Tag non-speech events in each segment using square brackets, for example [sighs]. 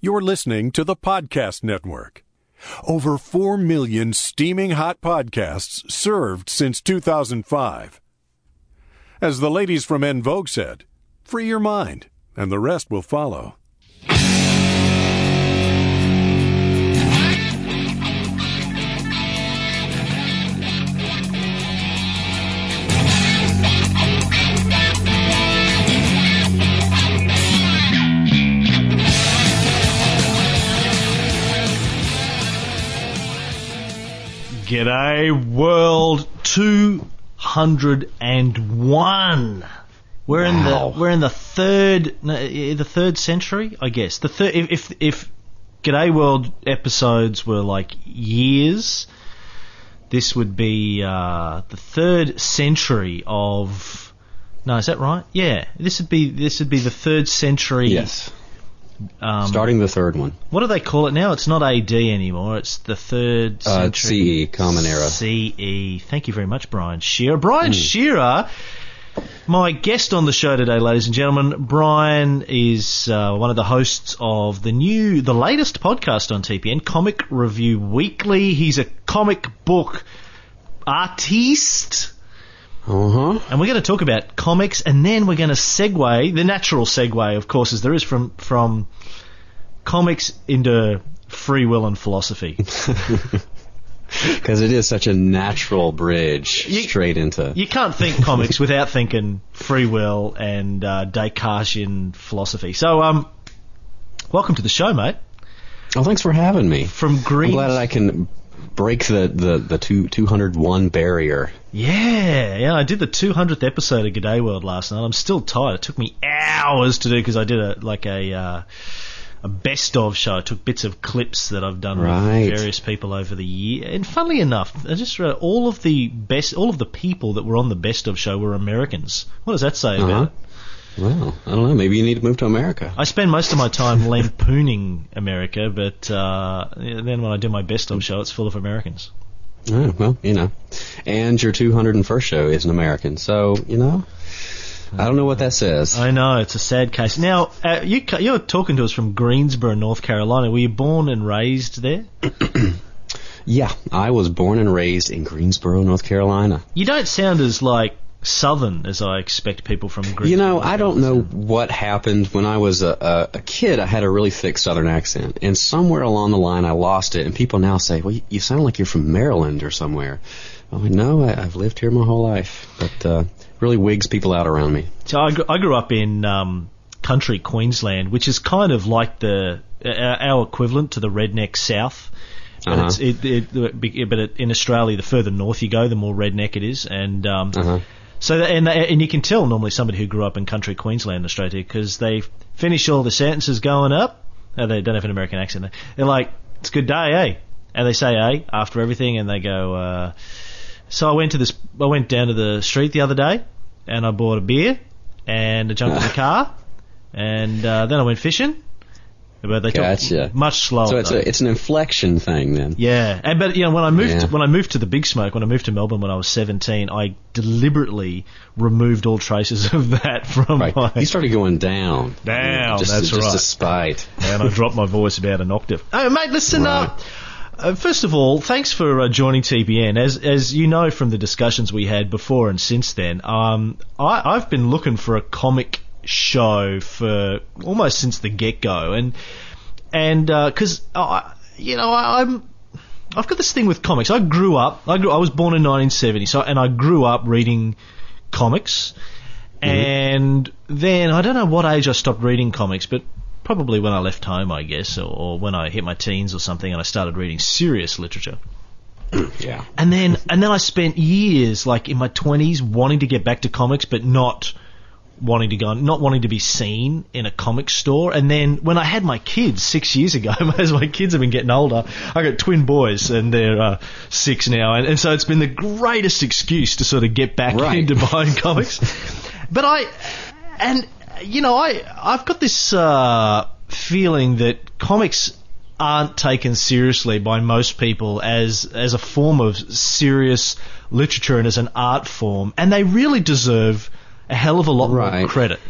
You're listening to the Podcast Network. Over 4 million steaming hot podcasts served since 2005. As the ladies from En Vogue said, free your mind, and the rest will follow. G'day world 201. We're in the we're in the third no, the third century, I guess. The third if if, if G'day World episodes were like years, this would be uh, the third century of. No, is that right? Yeah, this would be this would be the third century. Yes. Um, Starting the third one. what do they call it now? It's not AD anymore. It's the third Uh, century. CE, Common Era. CE. Thank you very much, Brian Shearer. Brian Shearer, my guest on the show today, ladies and gentlemen. Brian is uh, one of the hosts of the new, the latest podcast on TPN, Comic Review Weekly. He's a comic book artiste. Uh huh. And we're going to talk about comics, and then we're going to segue. The natural segue, of course, as there is from from comics into free will and philosophy. [laughs] Because it is such a natural bridge You- straight into. You can't think comics without thinking free will and uh, Descartesian philosophy. So, um, welcome to the show, mate. oh, thanks for having me. From Green. I'm glad that I can break the the the two two hundred one barrier. Yeah, yeah. I did the 200th episode of G'day World last night. I'm still tired. It took me hours to do because I did a like a uh, a best of show. I took bits of clips that I've done Right. with various people over the year. And funnily enough, I just read all of the best, all of the people that were on the best of show were Americans. What does that say Uh-huh. about it? Well, I don't know. Maybe you need to move to America. I spend most of my time [laughs] lampooning America, but uh, then when I do my best of show, it's full of Americans. Oh, well, you know. And your two hundred and first show is an American, so you know. I don't know what that says. I know it's a sad case. Now uh, you you're talking to us from Greensboro, North Carolina. Were you born and raised there? [clears throat] Yeah, I was born and raised in Greensboro, North Carolina. You don't sound as like southern as I expect people from Greensboro. You know, I don't know what happened when I was a, a, a kid. I had a really thick Southern accent, and somewhere along the line, I lost it. And people now say, "Well, you, you sound like you're from Maryland or somewhere." I'm like, "No, I, I've lived here my whole life." But uh, really wigs people out around me. So I, gr- I grew up in um, country Queensland, which is kind of like the uh, our equivalent to the redneck South. But, Uh-huh. it's, it, it, but it, in Australia, the further north you go, the more redneck it is, and um, Uh-huh. So that, and and you can tell normally somebody who grew up in country Queensland, Australia, because they finish all the sentences going up. Oh, they don't have an American accent. They're like, "It's a good day, eh?" And they say "eh" after everything, and they go. Uh, so I went to this. I went down to the street the other day, and I bought a beer, and I jumped in the [laughs] car, and uh, then I went fishing. But they Gotcha. talk much slower. So it's a it's an inflection thing then. Yeah, and but you know when I moved Yeah. when I moved to the Big Smoke when I moved to Melbourne when I was seventeen, I deliberately removed all traces [laughs] of that from Right. my. You started going down. Down, Just, that's just right. to spite. and I dropped my voice about an octave. [laughs] Oh, mate, listen Right. up. Uh, first of all, thanks for uh, joining TPN. As as you know from the discussions we had before and since then, um, I, I've been looking for a comic show for almost since the get go, and and because uh, you know I, I'm I've got this thing with comics. I grew up. I grew. I was born in 1970, so and I grew up reading comics. And then I don't know what age I stopped reading comics, but probably when I left home, I guess, or, or when I hit my teens or something, and I started reading serious literature. [clears throat] Yeah. And then and then I spent years, like in my 20s, wanting to get back to comics, but not wanting to go, not wanting to be seen in a comic store. And then when I had my kids six years ago, [laughs] as my kids have been getting older, I got twin boys and they're uh, six now, and, and so it's been the greatest excuse to sort of get back [laughs] Right. into buying comics. But I, and you know, I I've got this uh, feeling that comics aren't taken seriously by most people as as a form of serious literature and as an art form, and they really deserve a hell of a lot more credit.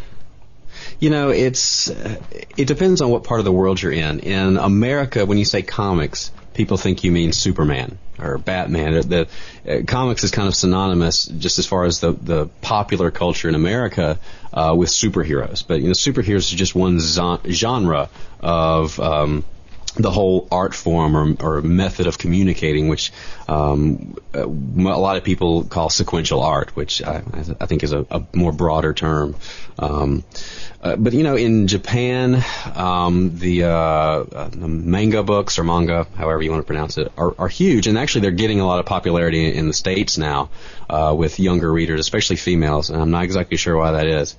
You know, it's uh, it depends on what part of the world you're in. In America, when you say comics, people think you mean Superman or Batman. The, uh, comics is kind of synonymous, just as far as the the popular culture in America uh, with superheroes. But you know, superheroes is just one genre of um, the whole art form or, or method of communicating, which um, a lot of people call sequential art, which I, I think is a, a, more broader term. Um, uh, but you know, in Japan, um, the, uh, uh, the, manga books or manga, however you want to pronounce it, are, are, huge, and actually they're getting a lot of popularity in, the states now uh, with younger readers, especially females. And I'm not exactly sure why that is.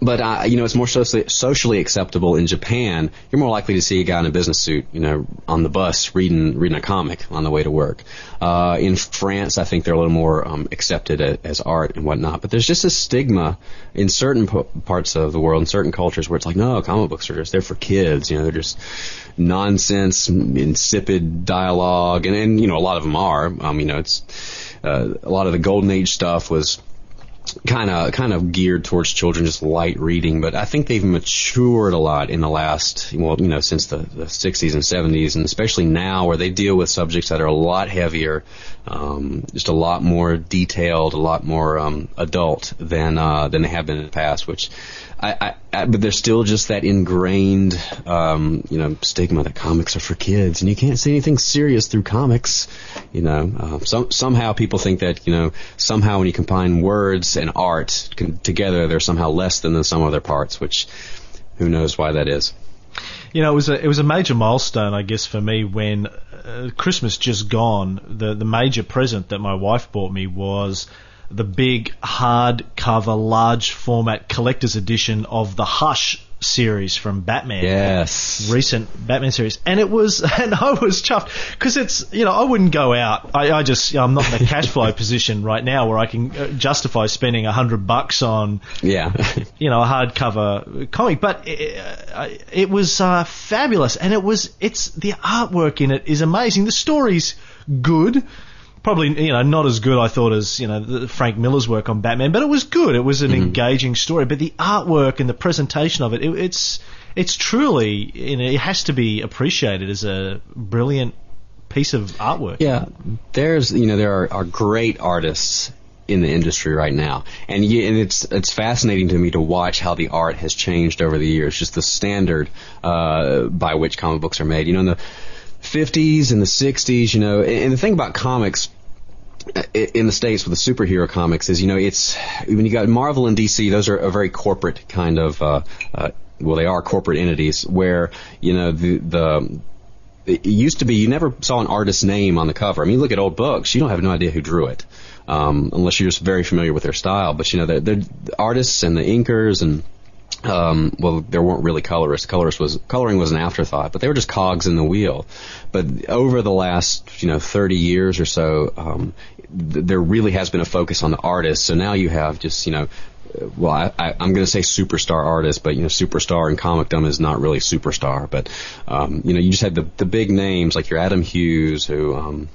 But uh, you know, it's more socially, socially acceptable in Japan. You're more likely to see a guy in a business suit, you know, on the bus reading reading a comic on the way to work. Uh, in France, I think they're a little more um, accepted as, as, art and whatnot. But there's just a stigma in certain p- parts of the world, in certain cultures, where it's like, no, comic books are just they're for kids. You know, they're just nonsense, insipid dialogue, and and you know, a lot of them are. Um, you know, it's uh, a lot of the golden age stuff was kind of kind of geared towards children, just light reading. But I think they've matured a lot in the last, well, you know, since the, the 60s and 70s, and especially now where they deal with subjects that are a lot heavier, um, just a lot more detailed, a lot more um, adult than uh, than they have been in the past, which I, I, I, but there's still just that ingrained, um, you know, stigma that comics are for kids, and you can't see anything serious through comics. You know, uh, some, somehow people think that you know somehow when you combine words and art can, together, they're somehow less than the sum of their parts. Which, who knows why that is? You know, it was a it was a major milestone, I guess, for me when uh, Christmas just gone. The the major present that my wife bought me was the big hardcover, large format collector's edition of the Hush series from Batman. Yes. Recent Batman series. And it was, [laughs] and I was chuffed because it's, you know, I wouldn't go out. I, I just, I'm not in a [laughs] cash flow position right now where I can uh, justify spending a hundred bucks on, yeah, [laughs] you know, a hardcover comic. But it, uh, it was uh, fabulous. And it was, it's, the artwork in it is amazing. The story's good probably you know not as good I thought as you know Frank Miller's work on Batman, but it was good. It was an mm-hmm. engaging story. But the artwork and the presentation of it, it it's it's truly you know, it has to be appreciated as a brilliant piece of artwork. Yeah, there's you know there are, are great artists in the industry right now, and, you, and it's it's fascinating to me to watch how the art has changed over the years. Just the standard uh, by which comic books are made. You know, in the 50s and the 60s, you know, and the thing about comics uh, in the states with the superhero comics is, you know, it's when you got Marvel and DC, those are a very corporate kind of, uh, uh, well, they are corporate entities where, you know, the, the, it used to be you never saw an artist's name on the cover. I mean, look at old books, you don't have no idea who drew it, um, unless you're just very familiar with their style. But you know, they're, they're the artists and the inkers and um, well, there weren't really colorists. Colorist was coloring was an afterthought, but they were just cogs in the wheel. But over the last, you know, 30 years or so, um, th- there really has been a focus on the artist. So now you have just, you know, well, I, I, I'm going to say superstar artist, but you know, superstar in comicdom is not really superstar. But um, you know, you just had the the big names like your Adam Hughes, who, um,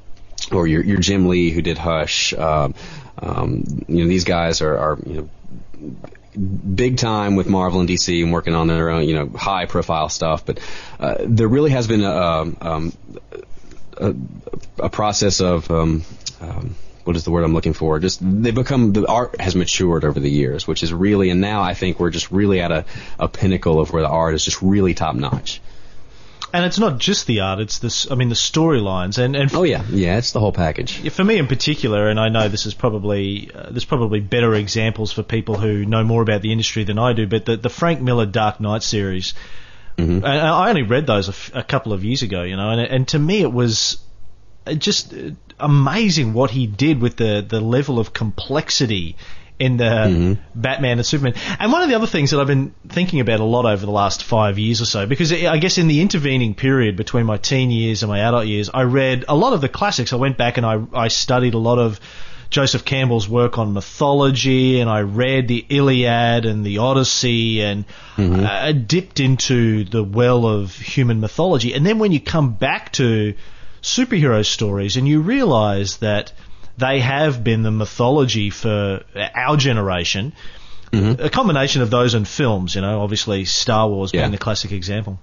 or your your Jim Lee, who did Hush. Um, um, you know, these guys are, are you know big time with Marvel and DC and working on their own, you know, high profile stuff. But uh, there really has been a, um, um, a, a process of um, um, what is the word I'm looking for? Just they become the art has matured over the years, which is really and now I think we're just really at a, a pinnacle of where the art is just really top notch. And it's not just the art; it's this. I mean, the storylines and and. oh yeah, yeah, it's the whole package. For me in particular, and I know this is probably uh, there's probably better examples for people who know more about the industry than I do, but the the Frank Miller Dark Knight series. Mm-hmm. And I only read those a, f- a couple of years ago, you know, and and to me it was just amazing what he did with the the level of complexity in the mm-hmm. Batman and Superman. And one of the other things that I've been thinking about a lot over the last five years or so, because I guess in the intervening period between my teen years and my adult years, I read a lot of the classics. I went back and I, I studied a lot of Joseph Campbell's work on mythology, and I read the Iliad and the Odyssey, and mm-hmm. uh, dipped into the well of human mythology. And then when you come back to superhero stories, and you realize that they have been the mythology for our generation. Mm-hmm. a combination of those and films. You know, obviously Star Wars Yeah. being the classic example.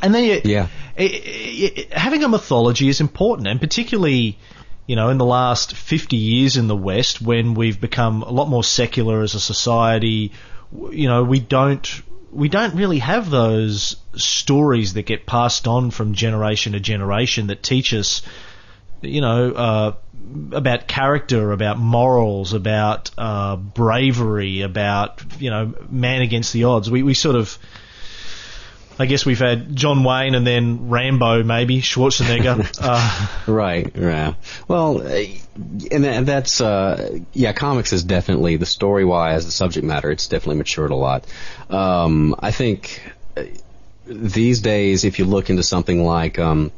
And then you, Yeah. i- i- i- having a mythology is important, and particularly, you know, in the last 50 years in the West, when we've become a lot more secular as a society, you know, we don't we don't really have those stories that get passed on from generation to generation that teach us, you know, uh, about character, about morals, about uh, bravery, about you know, man against the odds. We we sort of I guess we've had John Wayne and then Rambo, maybe Schwarzenegger. [laughs] uh, Right, right. Well, uh, and that's uh, yeah. Comics is definitely the story wise, the subject matter. It's definitely matured a lot. Um, I think uh, these days, if you look into something like um,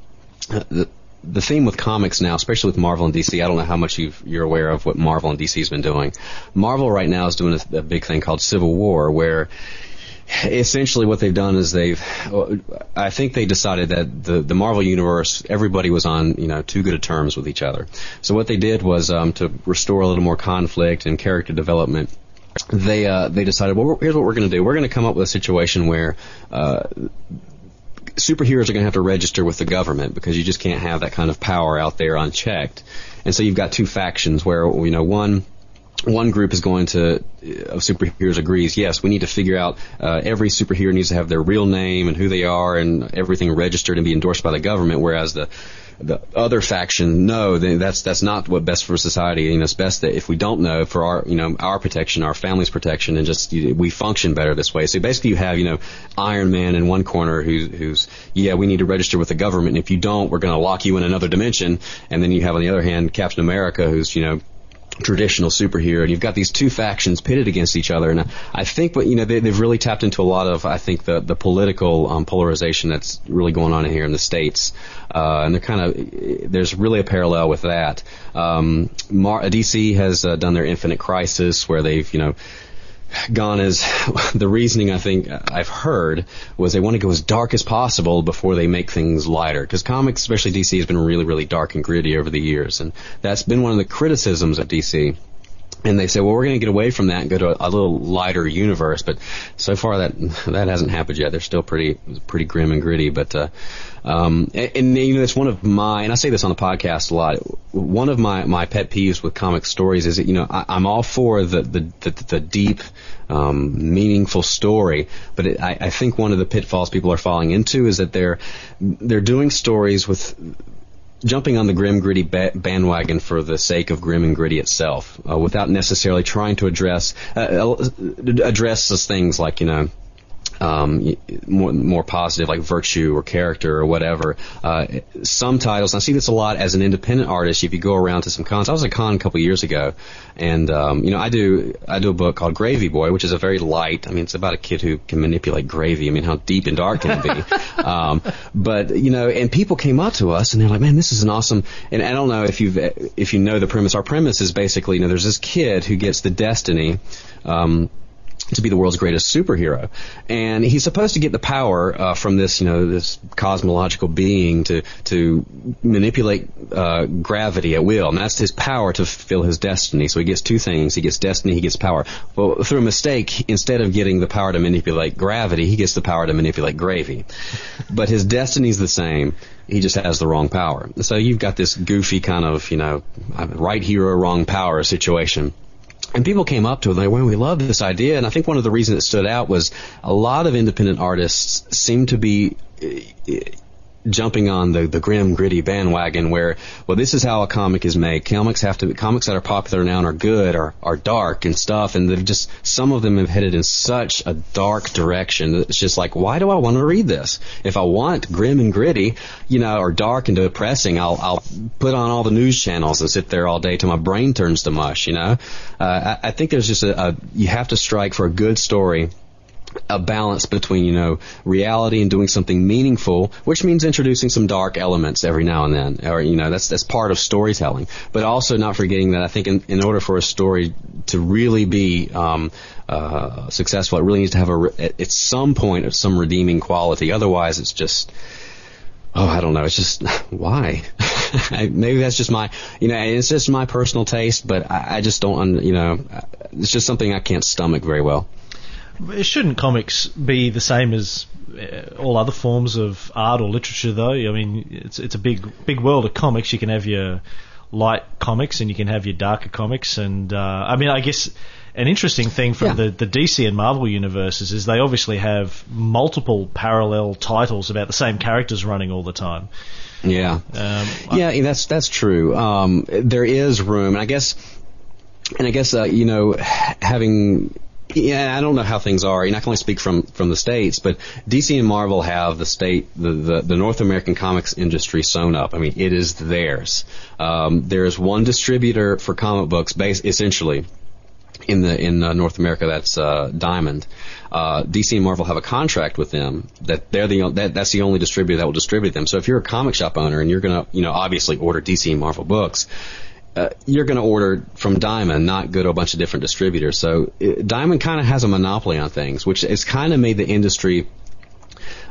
the the theme with comics now, especially with Marvel and DC, I don't know how much you've, you're aware of what Marvel and DC has been doing. Marvel right now is doing a, a big thing called Civil War, where essentially what they've done is they've I think they decided that the the Marvel universe everybody was on you know too good of terms with each other. So what they did was um, to restore a little more conflict and character development. They uh, they decided well here's what we're going to do we're going to come up with a situation where uh, superheroes are going to have to register with the government because you just can't have that kind of power out there unchecked. And so you've got two factions where you know one one group is going to of superheroes agrees yes we need to figure out uh, every superhero needs to have their real name and who they are and everything registered and be endorsed by the government whereas the the other faction no then that's that's not what best for society you know it's best that if we don't know for our you know our protection our family's protection and just you, we function better this way. So basically you have you know Iron Man in one corner who's who's yeah we need to register with the government. And if you don't we're going to lock you in another dimension. And then you have on the other hand Captain America who's you know traditional superhero, and you've got these two factions pitted against each other. And I- think, what you know, they, they've really tapped into a lot of, I think, the the political um, polarization that's really going on in here in the states, uh, and they're kind of there's really a parallel with that. Um, Mar- DC has uh, done their Infinite Crisis, where they've you know gone as [laughs] the reasoning I think I've heard was they want to go as dark as possible before they make things lighter. Because comics especially DC has been really really dark and gritty over the years and that's been one of the criticisms of DC and they say, well, we're going to get away from that and go to a, a little lighter universe. But so far, that that hasn't happened yet. They're still pretty pretty grim and gritty. But uh, um, and, and you know, it's one of my and I say this on the podcast a lot. One of my my pet peeves with comic stories is that you know I, I'm all for the the the, the deep, um, meaningful story, but it, I, I think one of the pitfalls people are falling into is that they're they're doing stories with jumping on the grim gritty ba- bandwagon for the sake of grim and gritty itself, uh, without necessarily trying to address uh, uh, address things like you know. Um, more, more positive, like virtue or character or whatever. Uh, some titles, I see this a lot as an independent artist. If you go around to some cons, I was at a con a couple years ago, and um, you know, I do I do a book called Gravy Boy, which is a very light. I mean, it's about a kid who can manipulate gravy. I mean, how deep and dark can it be? [laughs] um, but you know, and people came up to us and they're like, "Man, this is an awesome." And I don't know if you if you know the premise. Our premise is basically, you know, there's this kid who gets the destiny. Um, to be the world's greatest superhero, and he's supposed to get the power uh, from this, you know, this cosmological being to to manipulate uh, gravity at will, and that's his power to fulfill his destiny. So he gets two things: he gets destiny, he gets power. Well, through a mistake, instead of getting the power to manipulate gravity, he gets the power to manipulate gravy. But his destiny's the same. He just has the wrong power. So you've got this goofy kind of, you know, right hero, wrong power situation. And people came up to it, like, well, we love this idea. And I think one of the reasons it stood out was a lot of independent artists seem to be uh, jumping on the, the grim, gritty bandwagon where, well, this is how a comic is made. Comics have to, comics that are popular now and are good are, are dark and stuff. And they've just, some of them have headed in such a dark direction that it's just like, why do I want to read this? If I want grim and gritty, you know, or dark and depressing, I'll, I'll put on all the news channels and sit there all day till my brain turns to mush, you know? Uh, I, I think there's just a, a, you have to strike for a good story a balance between you know reality and doing something meaningful, which means introducing some dark elements every now and then, or you know that's that's part of storytelling. But also not forgetting that I think in, in order for a story to really be um, uh, successful, it really needs to have a re- at, some point some redeeming quality. Otherwise, it's just oh I don't know, it's just [laughs] why. [laughs] maybe that's just my, you know, it's just my personal taste, but I, I just don't, you know, it's just something I can't stomach very well. Shouldn't comics be the same as uh, all other forms of art or literature, though? I mean, it's it's a big big world of comics. You can have your light comics and you can have your darker comics, and uh, I mean, I guess an interesting thing from yeah. the, the DC and Marvel universes is they obviously have multiple parallel titles about the same characters running all the time. Yeah, um, yeah, that's that's true. Um, there is room, and I guess, and I guess uh, you know, having yeah, I don't know how things are. And I can only speak from from the states, but DC and Marvel have the state, the the, the North American comics industry sewn up. I mean, it is theirs. Um, there is one distributor for comic books, base essentially. In the in uh, North America, that's uh, Diamond. Uh, DC and Marvel have a contract with them that they're the that, that's the only distributor that will distribute them. So if you're a comic shop owner and you're gonna you know obviously order DC and Marvel books, uh, you're going to order from Diamond, not go to a bunch of different distributors. So it, Diamond kind of has a monopoly on things, which has kind of made the industry.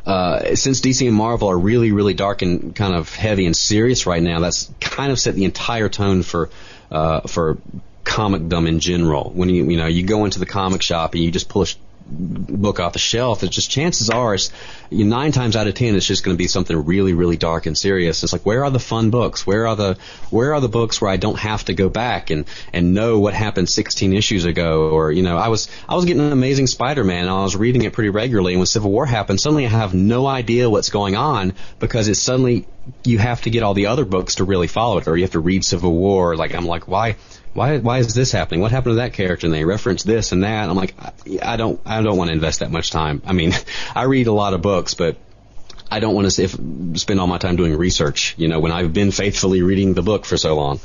Uh, since DC and Marvel are really, really dark and kind of heavy and serious right now, that's kind of set the entire tone for uh, for comicdom in general. When you you know you go into the comic shop and you just a book off the shelf, it's just chances are, it's, you, know, nine times out of ten, it's just going to be something really, really dark and serious. It's like, where are the fun books? Where are the where are the books where I don't have to go back and and know what happened 16 issues ago? Or you know, I was I was getting an Amazing Spider-Man, and I was reading it pretty regularly. And when Civil War happened, suddenly I have no idea what's going on because it's suddenly you have to get all the other books to really follow it, or you have to read Civil War. Like I'm like, why? Why why is this happening? What happened to that character? And they reference this and that. I'm like, I don't I don't want to invest that much time. I mean, [laughs] I read a lot of books, but I don't want to if, spend all my time doing research. You know, when I've been faithfully reading the book for so long.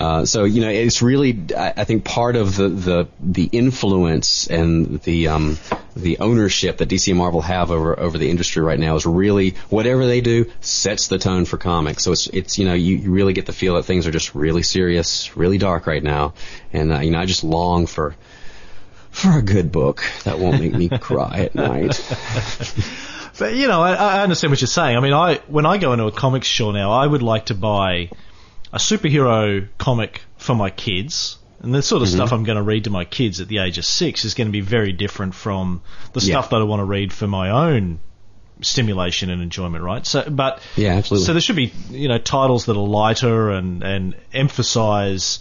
Uh, so you know, it's really I, think part of the the the influence and the um, the ownership that DC and Marvel have over over the industry right now is really whatever they do sets the tone for comics. So it's it's you know you, you really get the feel that things are just really serious, really dark right now, and uh, you know I just long for for a good book that won't make me [laughs] cry at night. But you know, I, I understand what you're saying. I mean, I when I go into a comics store now, I would like to buy a superhero comic for my kids. And the sort of mm-hmm. stuff I'm going to read to my kids at the age of six is going to be very different from the stuff that I want to read for my own stimulation and enjoyment, right? So, but yeah, absolutely. So there should be you know titles that are lighter and and emphasize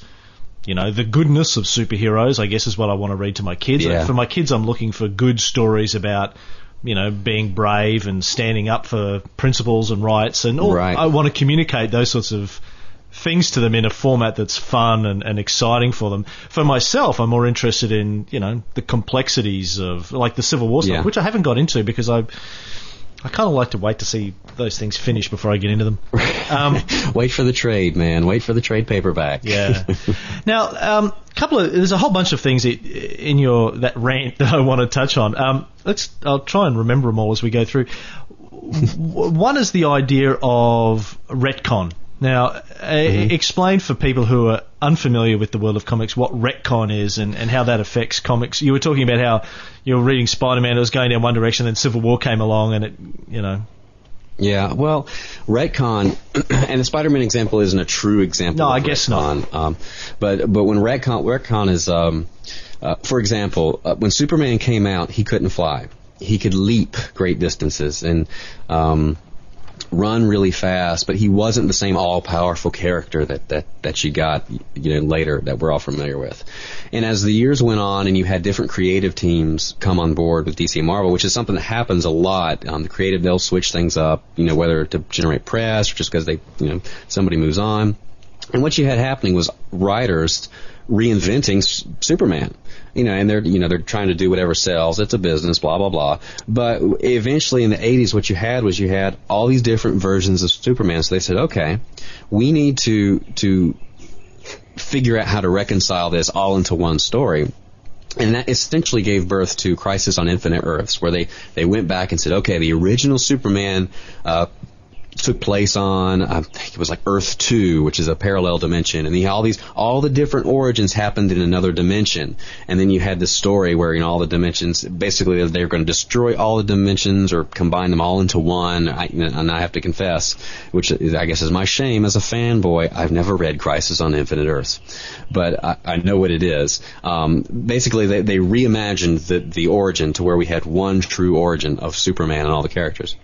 you know the goodness of superheroes. I guess is what I want to read to my kids. Yeah. For my kids, I'm looking for good stories about you know, being brave and standing up for principles and rights, and all, right. I want to communicate those sorts of things to them in a format that's fun and, and exciting for them. For myself, I'm more interested in you know the complexities of like the Civil War stuff, yeah. which I haven't got into because I I kind of like to wait to see those things finish before I get into them. [laughs] Um, wait for the trade, man. Wait for the trade paperback. yeah. [laughs] Now, um, couple of there's a whole bunch of things in your that rant that I want to touch on. Um, let's I'll try and remember them all as we go through. One is the idea of retcon. Now, mm-hmm. explain for people who are unfamiliar with the world of comics what retcon is and, and how that affects comics. You were talking about how you were reading Spider-Man, it was going down one direction, then Civil War came along, and it, you know. Yeah, well, retcon, [clears throat] and the Spider-Man example isn't a true example. No, I guess retcon, not. Um, but but when retcon retcon is, um, uh, for example, uh, when Superman came out, he couldn't fly. He could leap great distances, and um, run really fast, but he wasn't the same all-powerful character that, that, that you got, you know, later that we're all familiar with. And as the years went on and you had different creative teams come on board with DC Marvel, which is something that happens a lot, um, the creative, they'll switch things up, you know, whether to generate press or just because they, you know, somebody moves on. And what you had happening was writers reinventing Superman you know, and they're, you know, they're trying to do whatever sells. It's a business, blah, blah, blah. But eventually in the 80s, what you had was you had all these different versions of Superman. So they said, okay, we need to, to figure out how to reconcile this all into one story. And that essentially gave birth to Crisis on Infinite Earths, where they, they went back and said, okay, the original Superman, uh, took place on I think it was like Earth Two, which is a parallel dimension, and all these all the different origins happened in another dimension, and then you had this story where know all the dimensions basically they're going to destroy all the dimensions or combine them all into one. I, and I have to confess, which is, I guess is my shame as a fanboy, I've never read Crisis on Infinite Earths, but I, I know what it is. Um, basically, they, they reimagined the the origin to where we had one true origin of Superman and all the characters.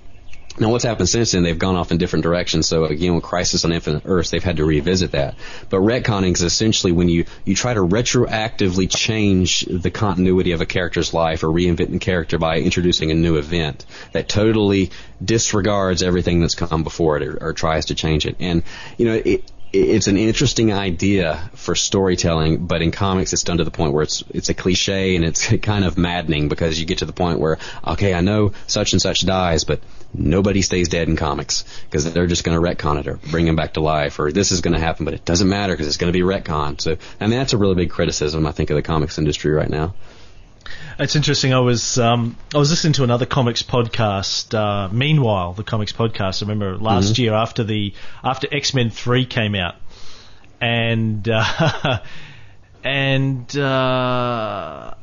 Now, what's happened since then? They've gone off in different directions. So again, with Crisis on Infinite Earths, they've had to revisit that. But retconning is essentially when you you try to retroactively change the continuity of a character's life or reinvent the character by introducing a new event that totally disregards everything that's come before it or, or tries to change it. And you know, it, it's an interesting idea for storytelling, but in comics it's done to the point where it's it's a cliche and it's [laughs] kind of maddening because you get to the point where okay, I know such and such dies, but nobody stays dead in comics because they're just going to retcon it or bring him back to life or this is going to happen, but it doesn't matter because it's going to be retcon. So I mean that's a really big criticism I think of the comics industry right now. It's interesting. I was um, I was listening to another comics podcast. Uh, meanwhile, the comics podcast. I remember last mm-hmm. year after the after X Men Three came out, and uh, [laughs] and uh,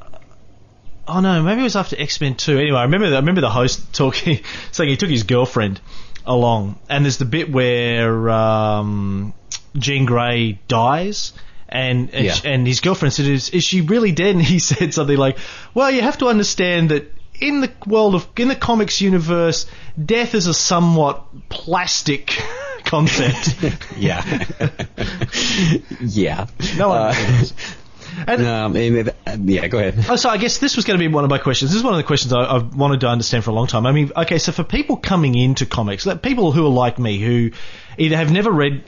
oh no, maybe it was after X Men Two. Anyway, I remember I remember the host [laughs] talking saying he took his girlfriend along, and there's the bit where um, Jean Grey dies and and, yeah. and his girlfriend said, is, "Is she really dead?" [laughs] And he said something like, "Well, you have to understand that." In the world of, in the comics universe, death is a somewhat plastic [laughs] concept. [laughs] yeah. yeah. No one uh, and, um, yeah, go ahead. Oh, so I guess this was going to be one of my questions. This is one of the questions I, have wanted to understand for a long time. I mean, okay, so for people coming into comics, people who are like me, who either have never read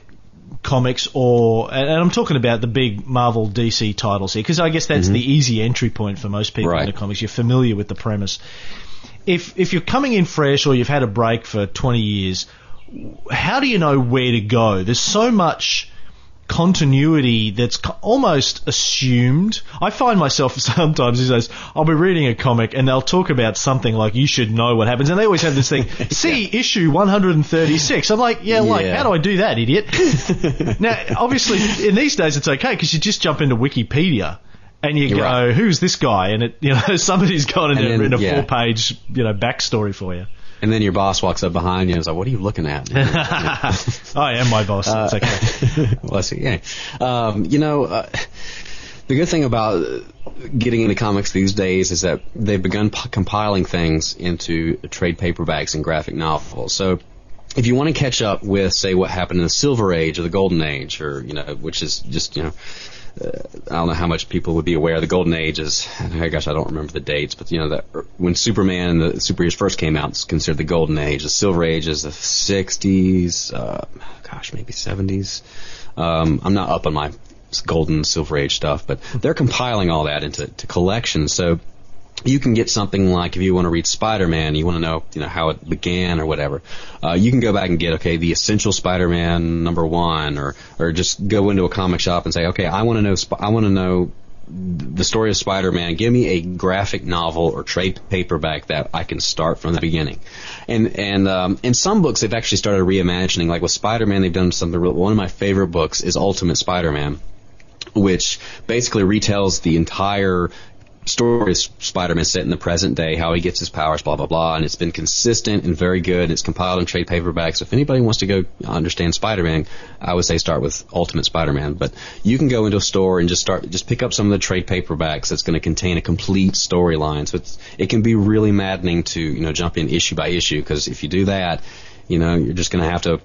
comics or and I'm talking about the big Marvel DC titles here because I guess that's mm-hmm. the easy entry point for most people right. into comics. You're familiar with the premise. If if you're coming in fresh or you've had a break for 20 years, how do you know where to go? There's so much continuity that's almost assumed. I find myself [laughs] sometimes these days, I'll be reading a comic and they'll talk about something like you should know what happens, and they always have this thing, [laughs] see yeah. issue 136. I'm like, yeah, like how do I do that, idiot? [laughs] now, obviously, in these days it's okay because you just jump into Wikipedia and you You're go, right. who's this guy? And it, you know, somebody's got in, a, in a yeah. four-page, you know, backstory for you. And then your boss walks up behind you and is like, "What are you looking at?" [laughs] I am my boss. Uh, it's okay. Bless you. Yeah. Um, you know, uh, the good thing about getting into comics these days is that they've begun p- compiling things into trade paperbacks and graphic novels. So if you want to catch up with, say, what happened in the Silver Age or the Golden Age, or you know, which is just you know uh, I don't know how much people would be aware. The Golden Age is, [laughs] gosh, I don't remember the dates, but you know that when Superman and the superheroes first came out, it's considered the Golden Age. The Silver Age is the 60s, uh, gosh, maybe 70s. Um, I'm not up on my Golden Silver Age stuff, but they're compiling all that into collections. So you can get something like if you want to read Spider-Man, you want to know, you know, how it began or whatever. Uh, you can go back and get, okay, the essential Spider-Man number one, or or just go into a comic shop and say, okay, I want to know, I want to know the story of Spider-Man. Give me a graphic novel or trade paperback that I can start from the beginning. And and um, in some books, they've actually started reimagining. Like with Spider-Man, they've done something. Real, one of my favorite books is Ultimate Spider-Man which basically retells the entire story of Spider-Man set in the present day, how he gets his powers, blah blah blah, and it's been consistent and very good. And It's compiled in trade paperbacks. So if anybody wants to go understand Spider-Man, I would say start with Ultimate Spider-Man. But you can go into a store and just start, just pick up some of the trade paperbacks that's going to contain a complete storyline. So it's, it can be really maddening to you know jump in issue by issue because if you do that, you know you're just going to have to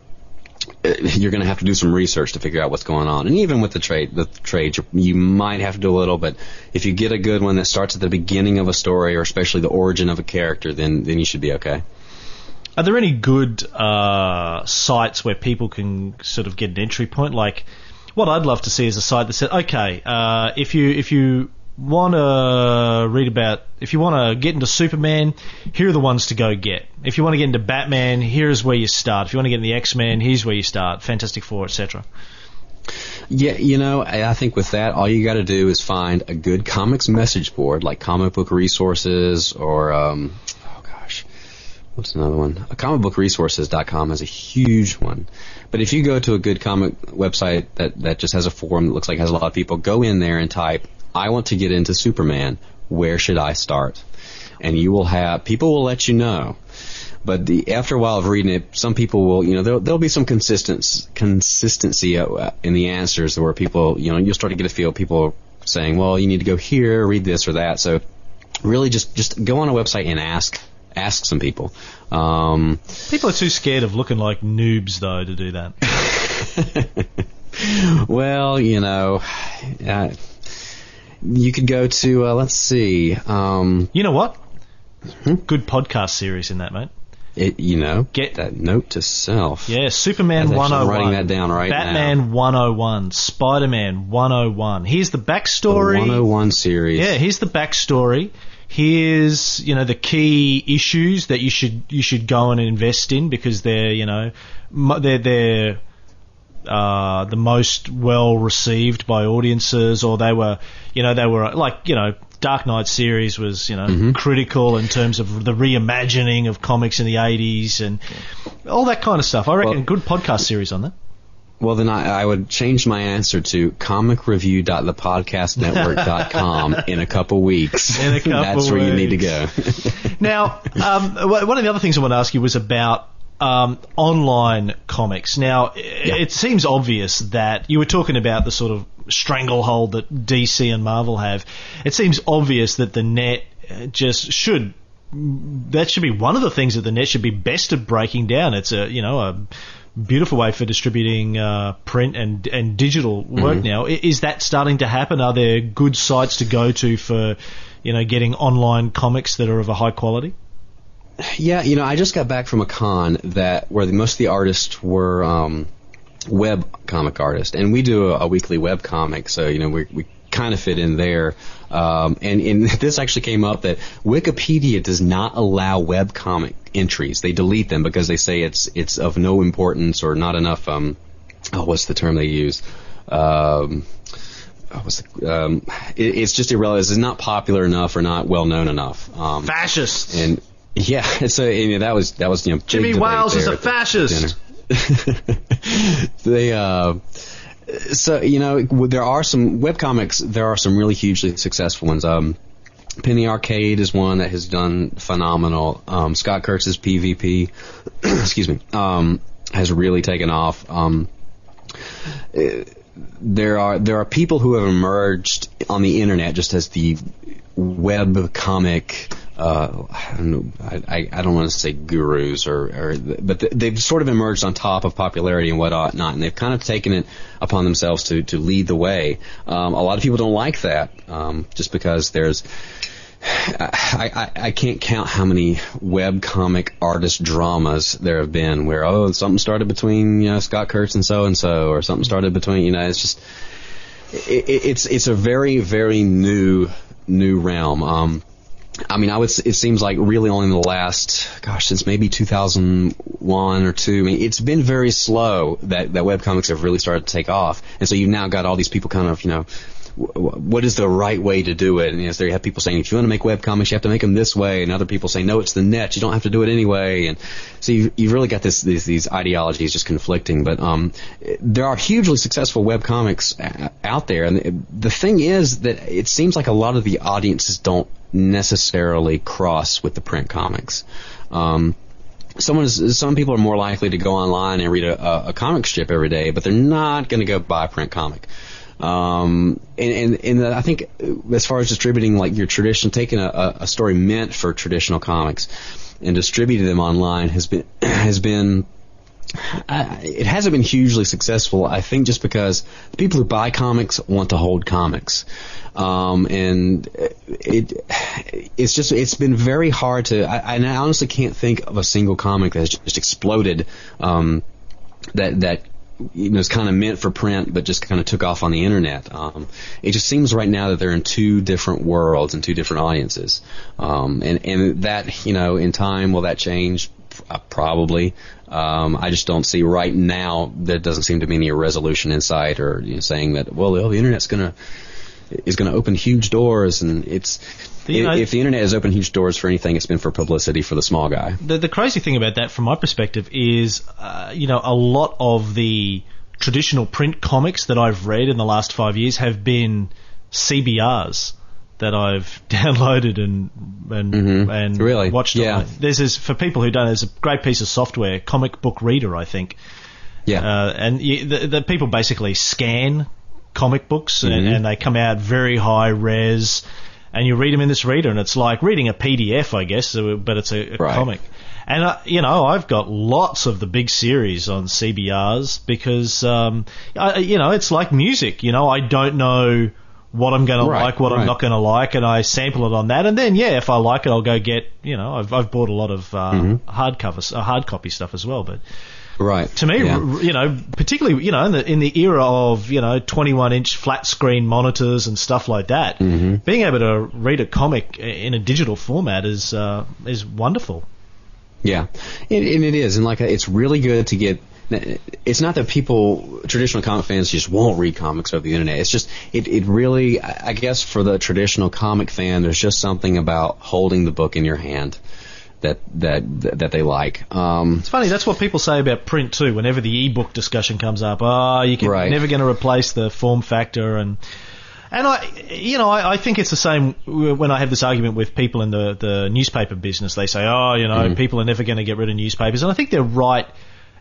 you're going to have to do some research to figure out what's going on. And even with the trade, the trades, you might have to do a little, but if you get a good one that starts at the beginning of a story, or especially the origin of a character, then then you should be okay. Are there any good uh, sites where people can sort of get an entry point? Like, what I'd love to see is a site that says, okay, uh, if you if you want to read about, if you want to get into Superman, here are the ones to go get. If you want to get into Batman, here's where you start. If you want to get into the X Men, here's where you start. Fantastic Four, etc. Yeah, you know, I think with that, all you got to do is find a good comics message board, like Comic Book Resources or, um, oh gosh, what's another one? Comicbookresources.com has a huge one. But if you go to a good comic website that, that just has a forum that looks like it has a lot of people, go in there and type, I want to get into Superman. Where should I start? And you will have, people will let you know. But the, after a while of reading it, some people will, you know, there'll, there'll be some consistency, consistency uh, in the answers where people, you know, you'll start to get a feel. People saying, well, you need to go here, read this or that. So really just, just go on a website and ask ask some people. Um, people are too scared of looking like noobs, though, to do that. [laughs] well, you know, uh, you could go to uh, let's see. Um, you know what? Hmm? Good podcast series in that, mate. It, you know, get that note to self. Yeah, Superman 101. I'm writing that down right Batman now. Batman 101, Spider-Man 101. Here's the backstory. The 101 series. Yeah, here's the backstory here's you know the key issues that you should you should go and invest in because they're you know they're they're uh, the most well received by audiences, or they were, you know, they were like, you know, Dark Knight series was, you know, mm-hmm. critical in terms of the reimagining of comics in the 80s and all that kind of stuff. I reckon well, a good podcast series on that. Well, then I, I, would change my answer to comicreview.thepodcastnetwork.com [laughs] in a couple weeks. In a couple That's where weeks. you need to go. now, um, one of the other things I want to ask you was about um, online comics. Now, yeah. it seems obvious that you were talking about the sort of stranglehold that DC and Marvel have. It seems obvious that the net just should that should be one of the things that the net should be best at breaking down. It's a you know a beautiful way for distributing uh, print and and digital work mm-hmm. now. Is that starting to happen? Are there good sites to go to for you know getting online comics that are of a high quality? Yeah, you know, I just got back from a con that where the, most of the artists were um, web comic artists, and we do a, a weekly web comic, so you know we we kind of fit in there. Um, and, and [laughs] this actually came up that Wikipedia does not allow web comic entries. They delete them because they say it's it's of no importance or not enough. Um, oh, what's the term they use? Um, oh, what's the, um, it, it's just irrelevant. It's not popular enough or not well known enough. Um, fascist. And yeah, [laughs] so a you know, that was that was you know Jimmy Wales is a fascist. [laughs] they uh so you know there are some web comics. There are some really hugely successful ones. Um, Penny Arcade is one that has done phenomenal. Um, Scott Kurtz's PvP, [clears throat] excuse me, um, has really taken off. Um, there are there are people who have emerged on the internet just as the web comic uh, I don't know, I, I don't want to say gurus or, or but they've sort of emerged on top of popularity and whatnot, and they've kind of taken it upon themselves to, to lead the way. Um, a lot of people don't like that, um, just because there's, I, I, I can't count how many web comic artist dramas there have been where, oh, something started between, you know, Scott Kurtz and so and so, or something started between, you know, it's just, it, it's, it's a very, very new, new realm. Um, I mean, I would. It seems like really only in the last, gosh, since maybe 2001 or two. I mean, it's been very slow that that web comics have really started to take off, and so you've now got all these people kind of, you know, what is the right way to do it? And you know, there you have people saying if you want to make web comics, you have to make them this way, and other people say no, it's the net, you don't have to do it anyway. And so you've, you've really got this these, these ideologies just conflicting. But um, there are hugely successful webcomics out there, and the thing is that it seems like a lot of the audiences don't necessarily cross with the print comics. Um, someone is, some people are more likely to go online and read a, a comic strip every day, but they're not going to go buy a print comic. Um, and, and, and I think as far as distributing like your tradition, taking a, a story meant for traditional comics and distributing them online has been, [clears throat] has been, it hasn't been hugely successful. I think just because the people who buy comics want to hold comics. Um, and it, it's just, it's been very hard to, I, I honestly can't think of a single comic that has just exploded, um, that, that you know, it's kind of meant for print, but just kind of took off on the internet. Um, it just seems right now that they're in two different worlds and two different audiences. Um, and, and that, you know, in time, will that change? Uh, probably. Um, I just don't see right now, there doesn't seem to be any resolution in sight or you know, saying that, well, the, internet's gonna, is gonna open huge doors and it's, You know, if the internet has opened huge doors for anything, it's been for publicity for the small guy. the, the crazy thing about that, from my perspective, is uh, you know a lot of the traditional print comics that I've read in the last five years have been CBRs that I've [laughs] downloaded and and Mhm. and Really? watched. Yeah. There's this for people who don't. There's a great piece of software, Comic Book Reader, I think, Yeah. uh, and you, the, the people basically scan comic books and, Mhm. and they come out very high res, and you read them in this reader, and it's like reading a PDF, I guess, but it's a, a Right. comic. And uh, you know, I've got lots of the big series on CBRs because um, I, you know it's like music. You know, I don't know what I'm going to like, what I'm not going to like, and I sample it on that. And then, yeah, if I like it, I'll go get. You know, I've I've bought a lot of uh, Mhm. hard covers, uh, hard copy stuff as well, but right. to me, Yeah. r- you know, particularly you know in the in the era of you know 21 inch flat screen monitors and stuff like that, Mm-hmm. being able to read a comic in a digital format is uh, is wonderful. Yeah, and, and it is, and like it's really good to get. It's not that people, traditional comic fans, just won't read comics over the internet. It's just it, it really, I I guess, for the traditional comic fan, there's just something about holding the book in your hand that that that they like. Um, It's funny. That's what people say about print too. Whenever the e-book discussion comes up, oh, you can Right. never going to replace the form factor and. And I, you know, I, I think it's the same when I have this argument with people in the, the newspaper business. They say, oh, you know, people are never going to get rid of newspapers. And I think they're right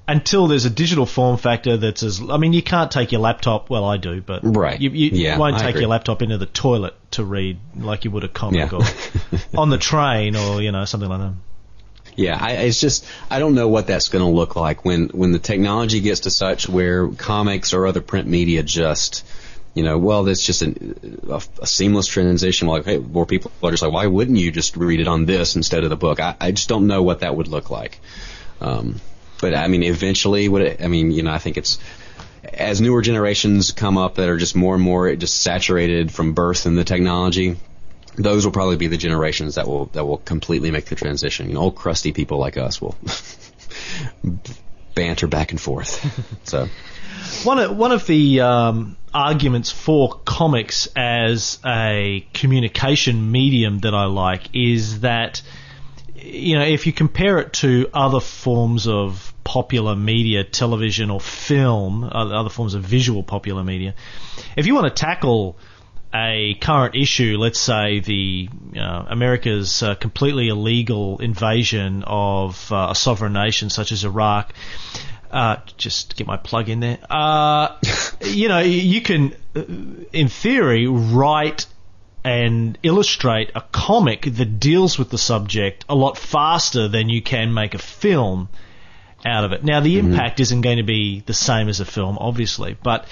until there's a digital form factor that's as, I mean, you can't take your laptop, well, I do, but Right. you, you Yeah, won't I take agree. your laptop into the toilet to read like you would a comic Yeah. or [laughs] on the train or, you know, something like that. Yeah, I, it's just I don't know what that's going to look like when when the technology gets to such where comics or other print media just you know well that's just an, a, a seamless transition. Like hey more people are just like why wouldn't you just read it on this instead of the book? I, I just don't know what that would look like. Um, but I mean eventually would it, I mean you know I think it's as newer generations come up that are just more and more just saturated from birth in the technology those will probably be the generations that will that will completely make the transition. You know, old crusty people like us will [laughs] banter back and forth. [laughs] So One of, one of the um, arguments for comics as a communication medium that I like is that you know if you compare it to other forms of popular media, television or film, other other forms of visual popular media, if you want to tackle a current issue, let's say the uh, America's uh, completely illegal invasion of uh, a sovereign nation such as Iraq. Uh, just get my plug in there. Uh, [laughs] you know, you can, uh, in theory, write and illustrate a comic that deals with the subject a lot faster than you can make a film out of it. Now, the impact isn't going to be the same as a film, obviously, but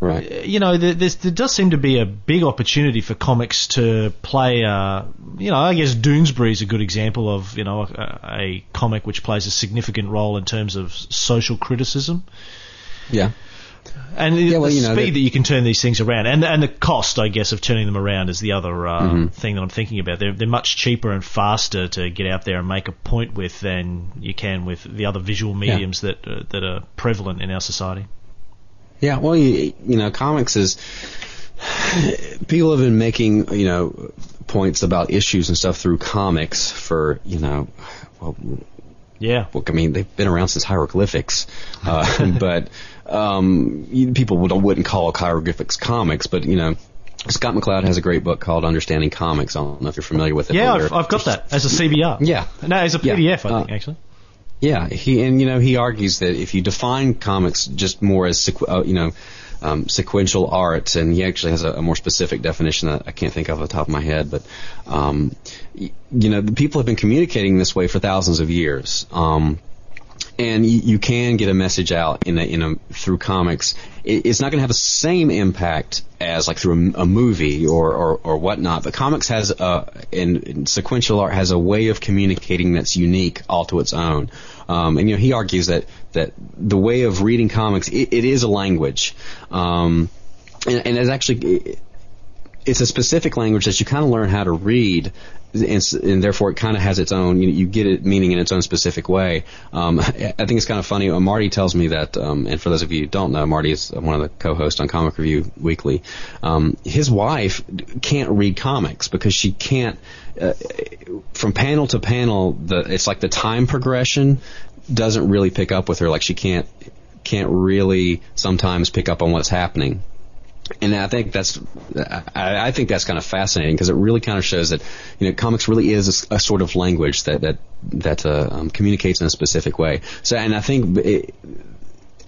right. you know, there, there does seem to be a big opportunity for comics to play. Uh, you know, I guess Doonesbury is a good example of you know a, a comic which plays a significant role in terms of social criticism. Yeah. And Yeah, the you know, speed that- you can turn these things around, and and the cost, I guess, of turning them around is the other uh, Mm-hmm. thing that I'm thinking about. They're they're much cheaper and faster to get out there and make a point with than you can with the other visual mediums that uh, that are prevalent in our society. Yeah. Well, you, you know, comics is people have been making you know points about issues and stuff through comics for you know well Yeah. book. I mean, they've been around since hieroglyphics, uh, [laughs] but um, people would, wouldn't call hieroglyphics comics. But you know, Scott McCloud has a great book called Understanding Comics. I don't know if you're familiar with it. Yeah, I've, I've got that as a CBR. Yeah. No, as a Yeah, PDF, I uh, think, actually. Yeah, he and you know he argues that if you define comics just more as uh, you know um, sequential art, and he actually has a, a more specific definition that I can't think of off the top of my head, but um, you know the people have been communicating this way for thousands of years. Um, and you, you can get a message out in a, in a through comics. It, it's not going to have the same impact as like through a, a movie or, or or whatnot. But comics has a and, and sequential art has a way of communicating that's unique, all to its own. Um, and you know he argues that that the way of reading comics it, it is a language, um, and, and it's actually it's a specific language that you kind of learn how to read, and, and therefore it kind of has its own. You, you, get it meaning in its own specific way. Um, I think it's kind of funny. Uh, Marty tells me that, um, and for those of you who don't know, Marty is one of the co-hosts on Comic Review Weekly. Um, his wife can't read comics because she can't. Uh, from panel to panel, the it's like the time progression doesn't really pick up with her. Like she can't can't really sometimes pick up on what's happening and I think that's I, I think that's kind of fascinating because it really kind of shows that you know comics really is a, a sort of language that that that uh, um, communicates in a specific way. So, and I think it,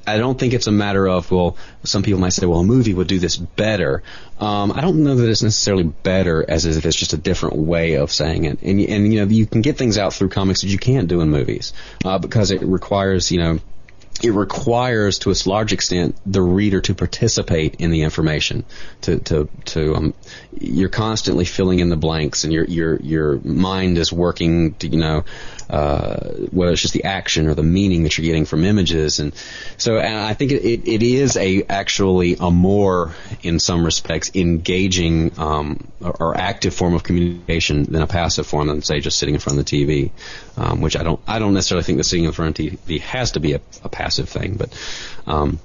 I don't think it's a matter of well, some people might say, well, a movie would do this better. Um, I don't know that it's necessarily better as if it's just a different way of saying it. And and you know you can get things out through comics that you can't do in movies uh, because it requires you know it requires to a large extent the reader to participate in the information to to to um, you're constantly filling in the blanks and your your your mind is working to you know uh, whether it's just the action or the meaning that you're getting from images. And so and I think it, it, is a actually a more, in some respects, engaging um, or, or, active form of communication than a passive form than say just sitting in front of the TV, um, which I don't I don't necessarily think that sitting in front of the TV has to be a, a passive thing, but. Um,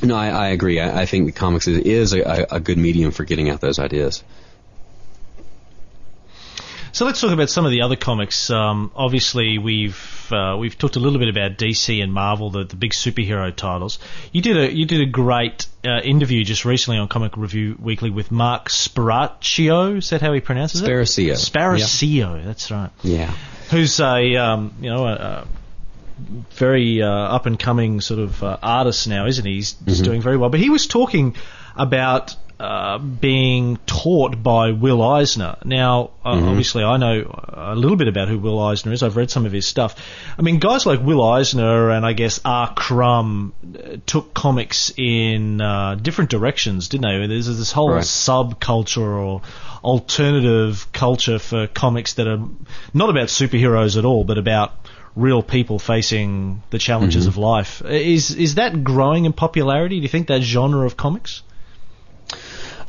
no, I, I agree. I, I, think the comics is, is a, a good medium for getting out those ideas. So let's talk about some of the other comics. Um, obviously, we've uh, we've talked a little bit about DC and Marvel, the, the big superhero titles. You did a you did a great uh, interview just recently on Comic Review Weekly with Mark Sparacio. Is that how he pronounces it? Sparacio. Yeah. That's right. Yeah. Who's a um, you know a, a very uh, up and coming sort of uh, artist now, isn't he? He's mm-hmm. doing very well. But he was talking about uh, being taught by Will Eisner. Now, uh, mm-hmm. obviously, I know a little bit about who Will Eisner is. I've read some of his stuff. I mean, guys like Will Eisner and I guess R. Crumb uh, took comics in uh, different directions, didn't they? There's this whole right. subculture or alternative culture for comics that are not about superheroes at all, but about real people facing the challenges mm-hmm. of life. Is is that growing in popularity? Do you think that genre of comics?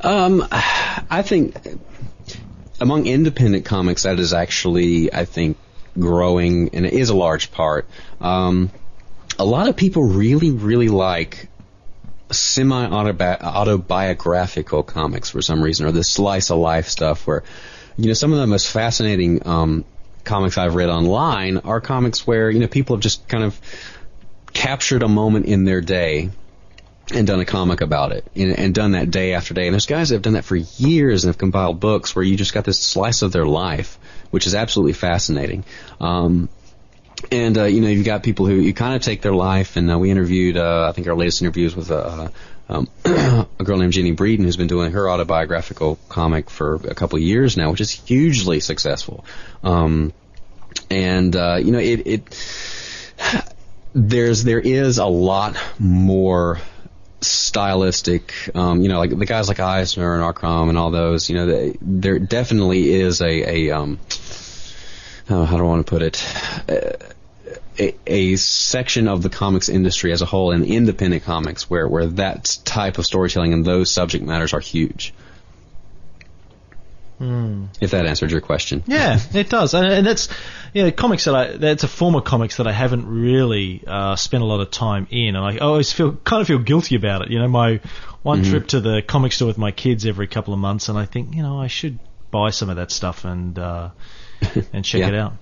Um, I think among independent comics, that is actually, I think, growing, and it is a large part. Um, a lot of people really, really like semi autobiographical comics for some reason, or the slice of life stuff where, you know, some of the most fascinating um, comics I've read online are comics where, you know, people have just kind of captured a moment in their day and done a comic about it and, and, done that day after day. And there's guys that have done that for years and have compiled books where you just got this slice of their life, which is absolutely fascinating. Um, and uh, you know, you've got people who you kind of take their life, and uh, we interviewed. Uh, I think our latest interviews with uh, um, [clears throat] a girl named Jennie Breeden who's been doing her autobiographical comic for a couple of years now, which is hugely successful. Um, and uh, you know, it, it [sighs] there's there is a lot more stylistic, um, you know, like the guys like Eisner and. Crumb and all those, you know, they, there definitely is a, a um, oh, how do I want to put it? A, a, section of the comics industry as a whole and independent comics where, where that type of storytelling and those subject matters are huge. Mm. If that answered your question. Yeah, it does, and, and that's you know comics that I that's a form of comics that I haven't really uh, spent a lot of time in, and I always feel kind of feel guilty about it. You know, my one mm-hmm. trip to the comic store with my kids every couple of months, and I think you know I should buy some of that stuff and uh, [laughs] and check yeah. it out.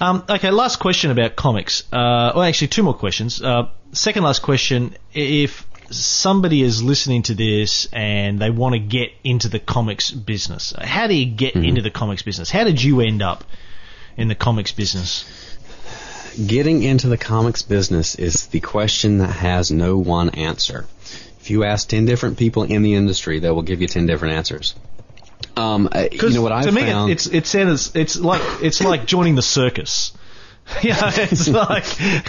Um, okay, last question about comics. Uh, well, actually, two more questions. Uh, second last question: If somebody is listening to this and they want to get into the comics business. How do you get mm-hmm. into the comics business? How did you end up in the comics business? Getting into the comics business is the question that has no one answer. If you ask 10 different people in the industry, they will give you 10 different answers. Um, you know what I to me, it's, it sounds, it's like, it's like joining the circus. [laughs] Yeah, it's [laughs] like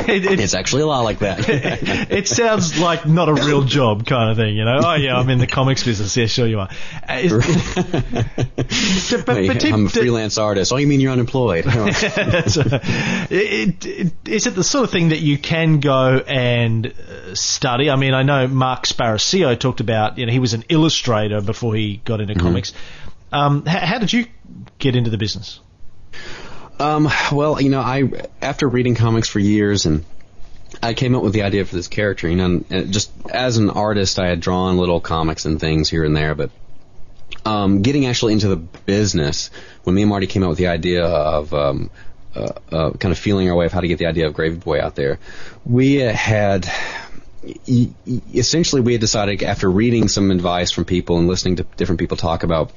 it, it, It's actually a lot like that. [laughs] it sounds like not a real job kind of thing, you know. Oh yeah, I'm in the comics business. Yeah, sure you are. Uh, is- but- but- Hey, but I'm a freelance artist. Oh, you mean you're unemployed? So, it, it, is it the sort of thing that you can go and uh, study? I mean, I know Mark Sparacio talked about, you know, he was an illustrator before he got into comics. Um, how, how did you get into the business? Um, well, you know, I after reading comics for years and I came up with the idea for this character. You know, and- just as an artist, I had drawn little comics and things here and there, but um, getting actually into the business when me and Marty came up with the idea of um, uh, uh, kind of feeling our way of how to get the idea of Gravyboy out there, we had essentially we had decided after reading some advice from people and listening to different people talk about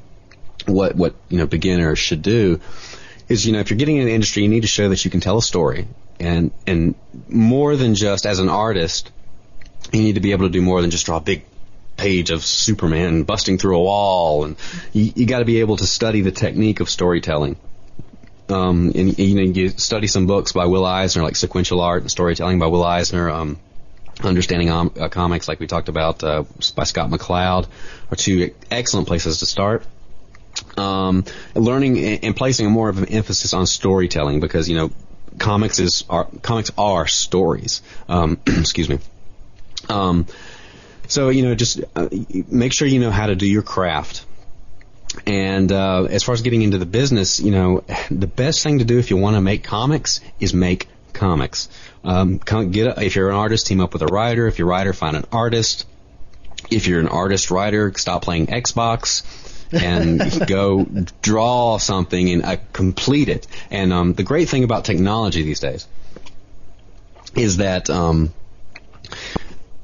what what you know beginners should do is you know if you're getting in the industry you need to show that you can tell a story. And and more than just as an artist you need to be able to do more than just draw a big page of Superman busting through a wall. And you, you got to be able to study the technique of storytelling. Um, and you know you study some books by Will Eisner like sequential art and storytelling by Will Eisner um, understanding um, uh, comics like we talked about uh, by Scott McCloud are two excellent places to start um, learning and placing more of an emphasis on storytelling because you know comics is are comics are stories. Um, [clears throat] excuse me. Um, so you know, just uh, make sure you know how to do your craft. And uh, as far as getting into the business, you know, [sighs] the best thing to do if you want to make comics is make comics. Um, get a, if you're an artist, team up with a writer. If you're a writer, find an artist. If you're an artist writer, stop playing Xbox and go draw something and uh, complete it. And um, the great thing about technology these days is that um,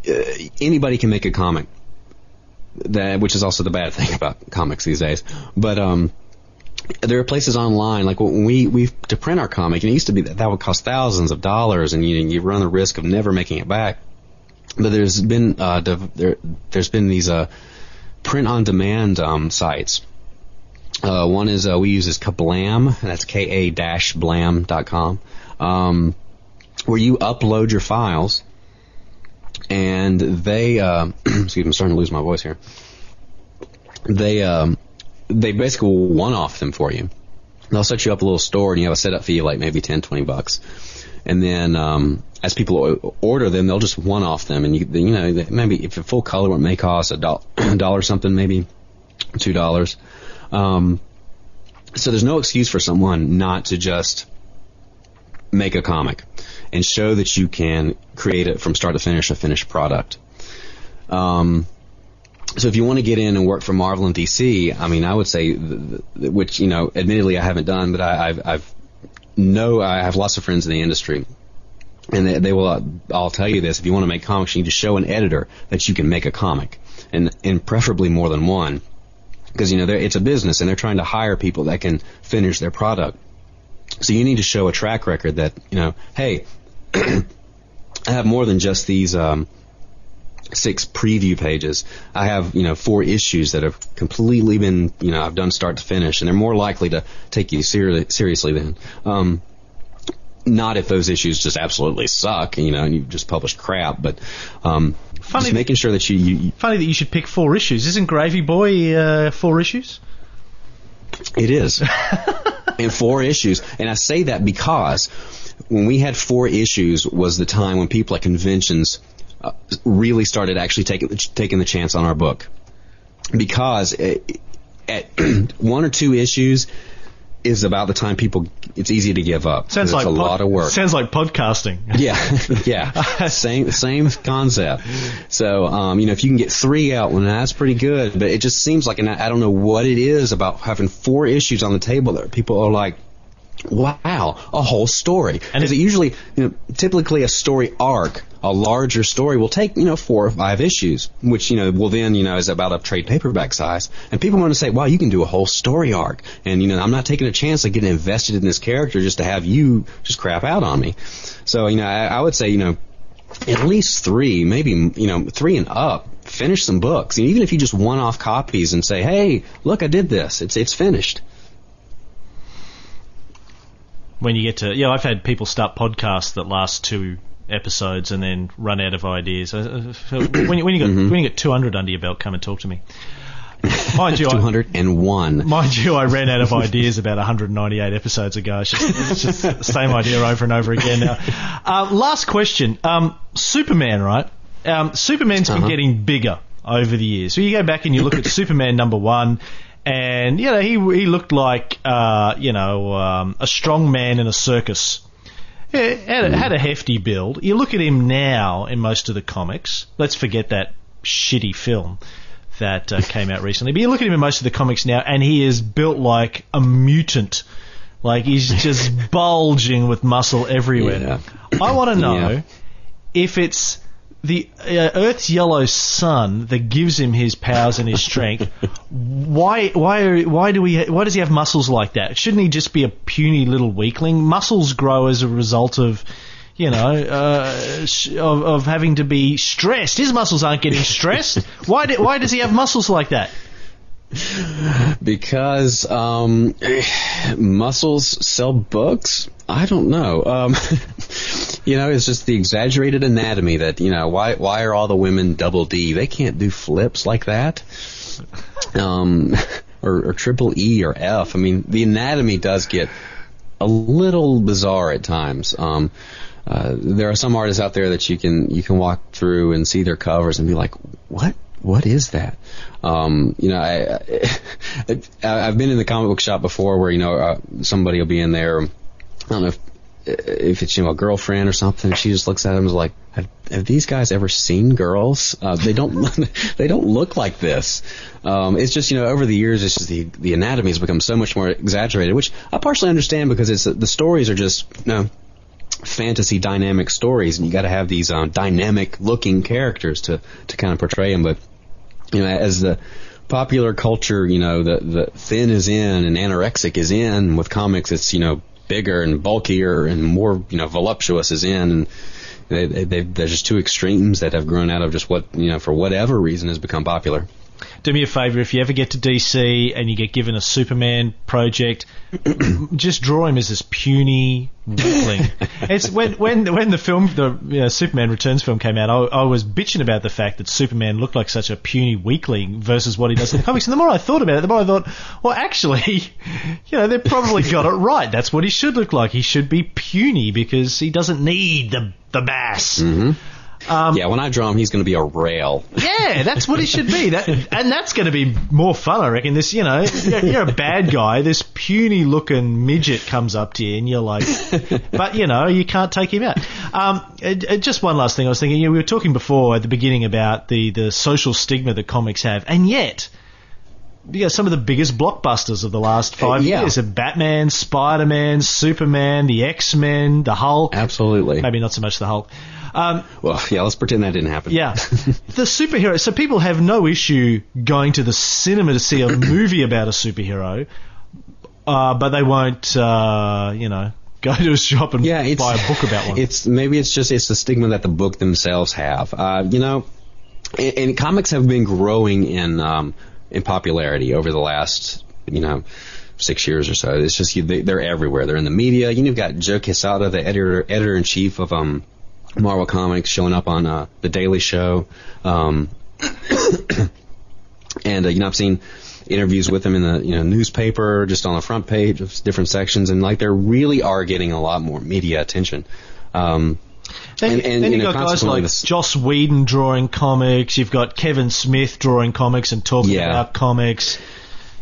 uh, anybody can make a comic. That which is also the bad thing [laughs] about comics these days. But um, there are places online like when we we to print our comic. And it used to be that that would cost thousands of dollars, and you you run the risk of never making it back. But there's been uh, there there's been these uh, print on demand um, sites. Uh, one is uh, we use is Kablam, that's ka-blam.com, um, where you upload your files, and they uh, [clears throat] excuse me, I'm starting to lose my voice here. They um, they basically will one-off them for you. They'll set you up a little store, and you have a setup fee like maybe 10, 20 bucks. And then um, as people order them, they'll just one-off them, and you you know maybe if a full color one may cost a doll- [clears throat] dollar something, maybe two dollars. Um, so there's no excuse for someone not to just make a comic and show that you can create it from start to finish a finished product. Um, so if you want to get in and work for Marvel and DC, I mean, I would say, th- th- which you know, admittedly I haven't done, but I, I've, I've know I have lots of friends in the industry, and they, they will all tell you this. If you want to make comics, you need to show an editor that you can make a comic, and and preferably more than one, because you know it's a business and they're trying to hire people that can finish their product. So you need to show a track record that you know, hey, [clears throat] I have more than just these. Um, six preview pages. I have, you know, four issues that have completely been, you know, I've done start to finish, and they're more likely to take you seri- seriously then. Um, not if those issues just absolutely suck, you know, and you've just published crap, but um, Funny just making sure that you, you, Funny that you should pick four issues. Isn't Gravyboy uh, four issues? It is. [laughs] in four issues. And I say that because when we had four issues was the time when people at conventions uh, really started actually taking the, taking the chance on our book. Because it, at [clears throat] one or two issues is about the time people it's easy to give up. Sounds it's like a pod- lot of work. Sounds like podcasting. [laughs] Yeah, yeah, [laughs] same same concept. So, um, you know, if you can get three out, well, that's pretty good. But it just seems like, and I I don't know what it is about having four issues on the table that people are like, wow, a whole story. And it- it usually, you know, typically a story arc, a larger story will take, you know, four or five issues, which, you know, will then, you know, is about a trade paperback size. And people want to say, wow, you can do a whole story arc. And, you know, I'm not taking a chance of getting invested in this character just to have you just crap out on me. So, you know, I, I would say, you know, at least three, maybe, you know, three and up. Finish some books. And even if you just one off copies and say, hey, look, I did this. It's, it's finished. When you get to yeah, I've had people start podcasts that last two episodes and then run out of ideas. Uh, uh, [coughs] when you, when you got Mm-hmm. when you get 200 under your belt, come and talk to me. Mind you, I, [laughs] 201. mind you, I ran out of ideas about 198 episodes ago. It's just, it's just the same idea over and over again now. Uh, last question. Um, Superman, right? Um, Superman's been Uh-huh. getting bigger over the years. So you go back and you look at Superman number one, and you know he he looked like uh, you know um, a strong man in a circus. Yeah, had a, had a hefty build. You look at him now in most of the comics. Let's forget that shitty film that uh, came out recently. But you look at him in most of the comics now, and he is built like a mutant. Like he's just [laughs] bulging with muscle everywhere. Yeah. I want to know Yeah. if it's the uh, Earth's yellow sun that gives him his powers and his strength. [laughs] why? Why? Why do we? Why does he have muscles like that? Shouldn't he just be a puny little weakling? Muscles grow as a result of. You know, uh, of, of having to be stressed. His muscles aren't getting stressed. Why? Do, why does he have muscles like that? Because um, [sighs] muscles sell books. I don't know. Um, [laughs] you know, it's just the exaggerated anatomy that you know. Why why are all the women double D? They can't do flips like that. Um, [laughs] or, or triple E or F. I mean, the anatomy does get a little bizarre at times. Um, uh, there are some artists out there that you can you can walk through and see their covers and be like, what what is that? Um, you know, I, [laughs] I I've been in the comic book shop before where you know uh, somebody will be in there. I don't know if if it's you know a girlfriend or something. She just looks at them and is like, have, have these guys ever seen girls? Uh, they don't [laughs] they don't look like this. Um, it's just you know over the years, it's just the the anatomy has become so much more exaggerated, which I partially understand because it's the stories are just you know fantasy dynamic stories, and you got to have these um, dynamic looking characters to to kind of portray them. But you know, as the popular culture, you know, the the thin is in and anorexic is in. With comics, it's you know bigger and bulkier and more you know voluptuous is in. And they, they, they, there's just two extremes that have grown out of just what you know for whatever reason has become popular. Do me a favour if you ever get to DC and you get given a Superman project, [clears throat] just draw him as this puny weakling. [laughs] it's when when when the film the you know, Superman Returns film came out, I, I was bitching about the fact that Superman looked like such a puny weakling versus what he does in the comics. And the more I thought about it, the more I thought, well, actually, [laughs] you know, they probably got it right. That's what he should look like. He should be puny because he doesn't need the the mm-hmm. Bass. yeah, when I draw him, he's going to be a rail. Yeah, that's what it should be. That, and that's going to be more fun, I reckon. This, you know, you're, a bad guy. This puny looking midget comes up to you, and you're like, but you know, you can't take him out. Um, uh, uh, just one last thing. I was thinking, you know, we were talking before at the beginning about the the social stigma that comics have, and yet. Yeah, some of the biggest blockbusters of the last five yeah. years are Batman, Spider Man, Superman, the X Men, the Hulk. Absolutely. Maybe not so much the Hulk. Um, Well, yeah, let's pretend that didn't happen. yeah. [laughs] the superhero. So people have no issue going to the cinema to see a [coughs] movie about a superhero, uh, but they won't, uh, you know, go to a shop and yeah, buy a book about one. It's maybe it's just it's the stigma that the book themselves have. Uh, you know, and, and comics have been growing in um, in popularity over the last you know six years or so. It's just you, they, they're everywhere. They're in the media. You know, you've got Joe Quesada, the editor editor in chief of um, Marvel Comics, showing up on uh, the Daily Show. Um, [coughs] and uh, you know, I've seen interviews with them in the you know newspaper, just on the front page of different sections, and like they really are getting a lot more media attention. Um, then and- and, then you you've know, got guys like this- Joss Whedon drawing comics. You've got Kevin Smith drawing comics and talking Yeah. about comics.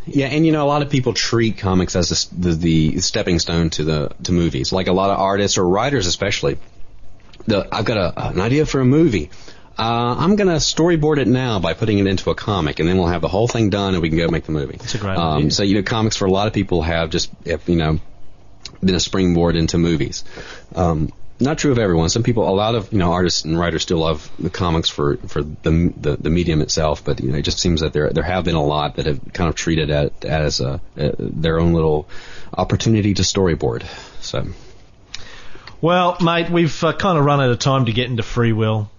Yeah, and you know, a lot of people treat comics as the, the, the stepping stone to the to movies. Like a lot of artists or writers, especially. The I've got a, an idea for a movie. Uh, I'm gonna storyboard it now by putting it into a comic, and then we'll have the whole thing done, and we can go make the movie. That's a great um, idea. So you know, comics for a lot of people have just if, you know been a springboard into movies. Um, not true of everyone. Some people, a lot of you know artists and writers still love the comics for for the the, the medium itself, but you know it just seems that there there have been a lot that have kind of treated it as a, uh their own little opportunity to storyboard. So Well, mate, we've uh, kind of run out of time to get into free will.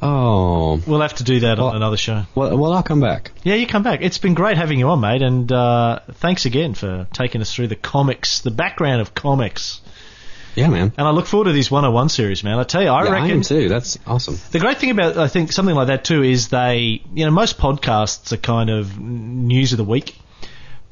Oh, We'll have to do that Well- on another show. well, well, I'll come back. Yeah, you come back. It's been great having you on, mate, and uh, thanks again for taking us through the comics, the background of comics. Yeah, man. And I look forward to this 101 series, man. I tell you, I yeah, I reckon am too. That's awesome. The great thing about I think something like that too is they you know most podcasts are kind of news of the week,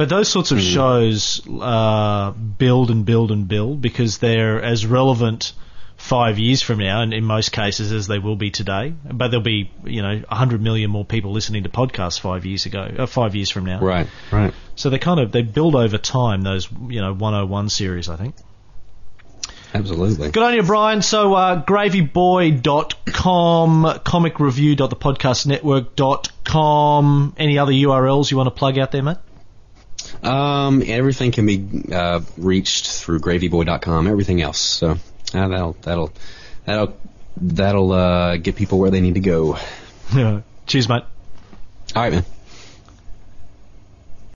but those sorts of shows uh, build and build and build because they're as relevant five years from now, and in most cases as they will be today. But there'll be you know hundred million more people listening to podcasts five years ago, uh, five years from now. Right, right. So they kind of they build over time. Those you know 101 series, I think. Absolutely. Good on you, Brian. So, uh, gravyboy.com, comicreview.thepodcastnetwork.com. Any other URLs you want to plug out there, mate? Um, everything can be uh, reached through gravyboy.com. Everything else, so uh, that'll that'll that'll that'll uh, get people where they need to go. All [laughs] Cheers, mate. right, man.